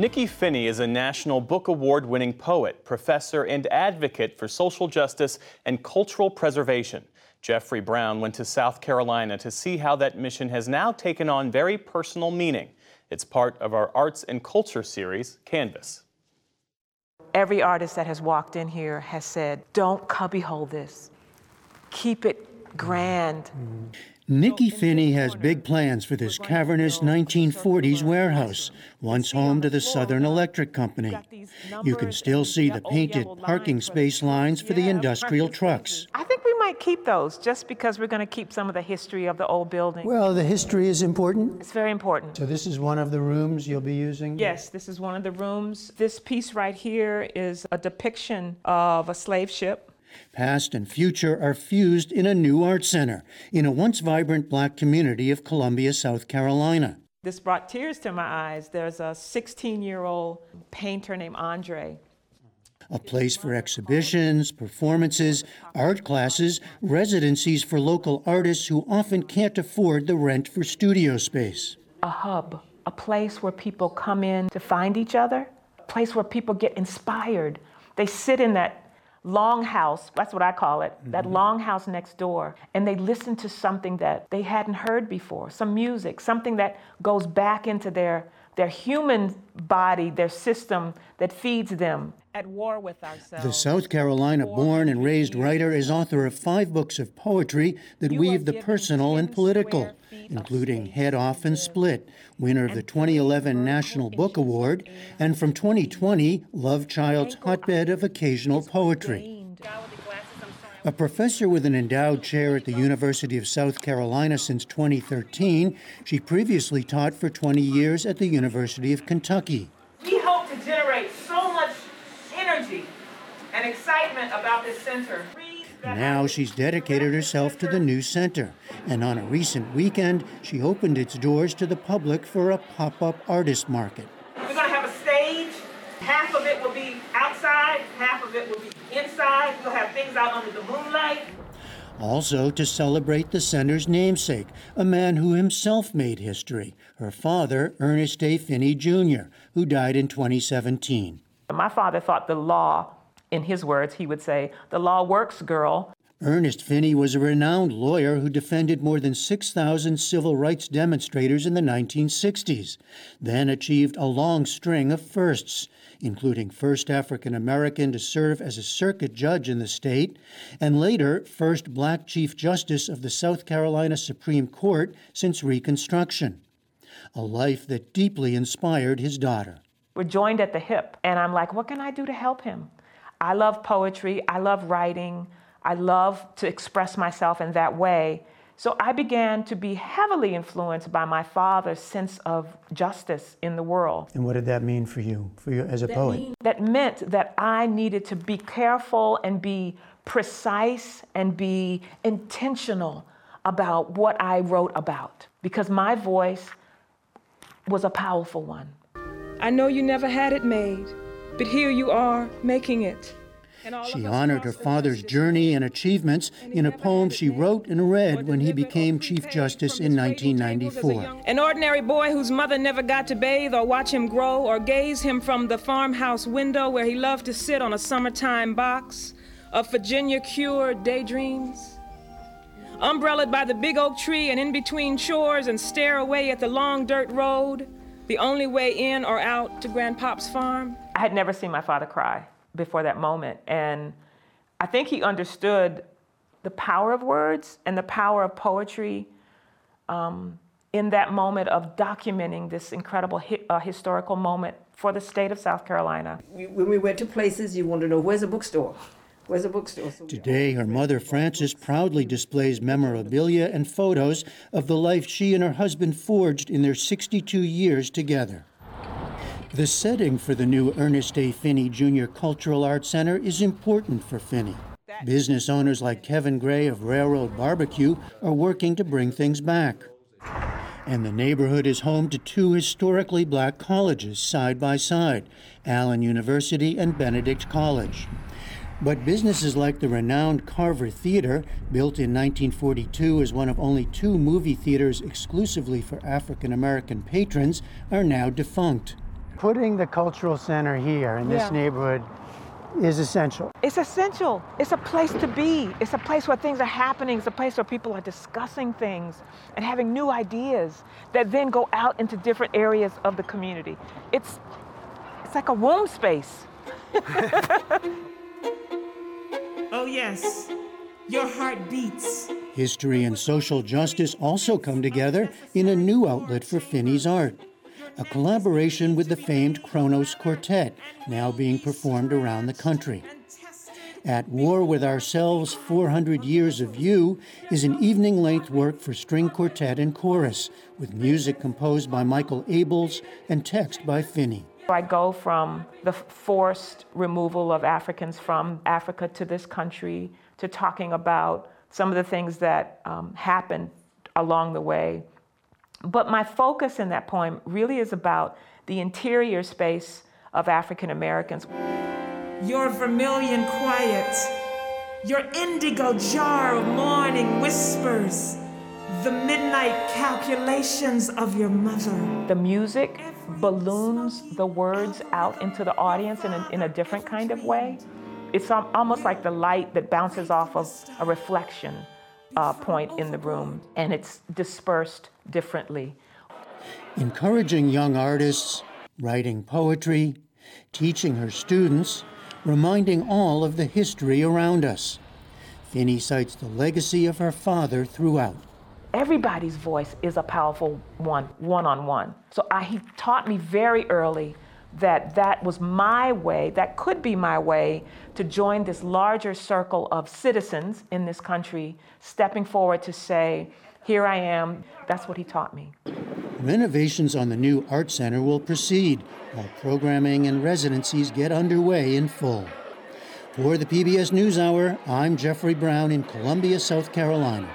Nikky Finney is a National Book Award winning poet, professor, and advocate for social justice and cultural preservation. Jeffrey Brown went to South Carolina to see how that mission has now taken on very personal meaning. It's part of our Arts and Culture series, Canvas. Every artist that has walked in here has said, don't cubbyhole this. Keep it grand. Mm-hmm. Nikky Finney has big plans for this cavernous 1940s warehouse, once home to the Southern Electric Company. You can still see the painted parking space lines for the industrial trucks. I think we might keep those just because we're going to keep some of the history of the old building. Well, the history is important. It's very important. So, this is one of the rooms you'll be using? Yes, this is one of the rooms. This piece right here is a depiction of a slave ship. Past and future are fused in a new art center in a once vibrant black community of Columbia, South Carolina. This brought tears to my eyes. There's a 16 year old painter named Andre. A place for exhibitions, performances, art classes, residencies for local artists who often can't afford the rent for studio space. A hub, a place where people come in to find each other, a place where people get inspired. They sit in that longhouse, that's what I call it, mm-hmm. that longhouse next door, and they listen to something that they hadn't heard before, some music, something that goes back into their their human body, their system that feeds them. At war with ourselves. The South Carolina born and raised writer is author of five books of poetry that you weave the personal and political, including Head Off and Split, winner of the 2011 National Book Award, and from 2020, Love Child's Hotbed of Occasional Poetry. A professor with an endowed chair at the University of South Carolina since 2013, she previously taught for 20 years at the University of Kentucky. We hope to generate so much energy and excitement about this center. Now she's dedicated herself to the new center, and on a recent weekend, she opened its doors to the public for a pop up artist market. We're going to have a stage. Half of it will be outside, half of it will be inside. We'll have things out under the moonlight. Also, to celebrate the center's namesake, a man who himself made history, her father, Ernest A. Finney Jr., who died in 2017. My father thought the law, in his words, he would say, the law works, girl. Ernest Finney was a renowned lawyer who defended more than 6,000 civil rights demonstrators in the 1960s, then achieved a long string of firsts, including first African American to serve as a circuit judge in the state, and later first black Chief Justice of the South Carolina Supreme Court since Reconstruction. A life that deeply inspired his daughter. We're joined at the hip, and I'm like, what can I do to help him? I love poetry, I love writing. I love to express myself in that way. So I began to be heavily influenced by my father's sense of justice in the world. And what did that mean for you, for you as a that poet? Mean, that meant that I needed to be careful and be precise and be intentional about what I wrote about because my voice was a powerful one. I know you never had it made, but here you are making it. She honored her father's journey and achievements in a poem she wrote and read when he became Chief Justice in 1994. An ordinary boy whose mother never got to bathe or watch him grow or gaze him from the farmhouse window where he loved to sit on a summertime box of Virginia cured daydreams. Umbrellaed by the big oak tree and in between chores and stare away at the long dirt road, the only way in or out to Grandpop's farm. I had never seen my father cry before that moment. And I think he understood the power of words and the power of poetry um, in that moment of documenting this incredible hi- uh, historical moment for the state of South Carolina. When we went to places, you want to know where's a bookstore? Where's a bookstore? So Today, her mother Frances proudly displays memorabilia and photos of the life she and her husband forged in their 62 years together. The setting for the new Ernest A. Finney Jr. Cultural Arts Center is important for Finney. Business owners like Kevin Gray of Railroad Barbecue are working to bring things back. And the neighborhood is home to two historically black colleges side by side Allen University and Benedict College. But businesses like the renowned Carver Theater, built in 1942 as one of only two movie theaters exclusively for African American patrons, are now defunct. putting the cultural center here in this Yeah. neighborhood is essential. It's essential. It's a place to be. It's a place where things are happening. It's a place where people are discussing things and having new ideas that then go out into different areas of the community. It's it's like a womb space. Oh, yes, your heart beats. History and social justice also come together in a new outlet for Finney's art. A collaboration with the famed Kronos Quartet, now being performed around the country. At War with Ourselves 400 Years of You is an evening length work for string quartet and chorus, with music composed by Michael Abels and text by Finney. I go from the forced removal of Africans from Africa to this country to talking about some of the things that um, happened along the way. But my focus in that poem really is about the interior space of African Americans. Your vermilion quiet, your indigo jar of morning whispers, the midnight calculations of your mother. The music balloons the words out into the audience in a, in a different kind of way. It's almost like the light that bounces off of a reflection uh, point in the room, and it's dispersed differently. encouraging young artists, writing poetry, teaching her students, reminding all of the history around us. Finney cites the legacy of her father throughout. Everybody's voice is a powerful one, one on one. So I, he taught me very early that that was my way, that could be my way to join this larger circle of citizens in this country, stepping forward to say, Here I am. That's what he taught me. Renovations on the new Art Center will proceed while programming and residencies get underway in full. For the PBS NewsHour, I'm Jeffrey Brown in Columbia, South Carolina.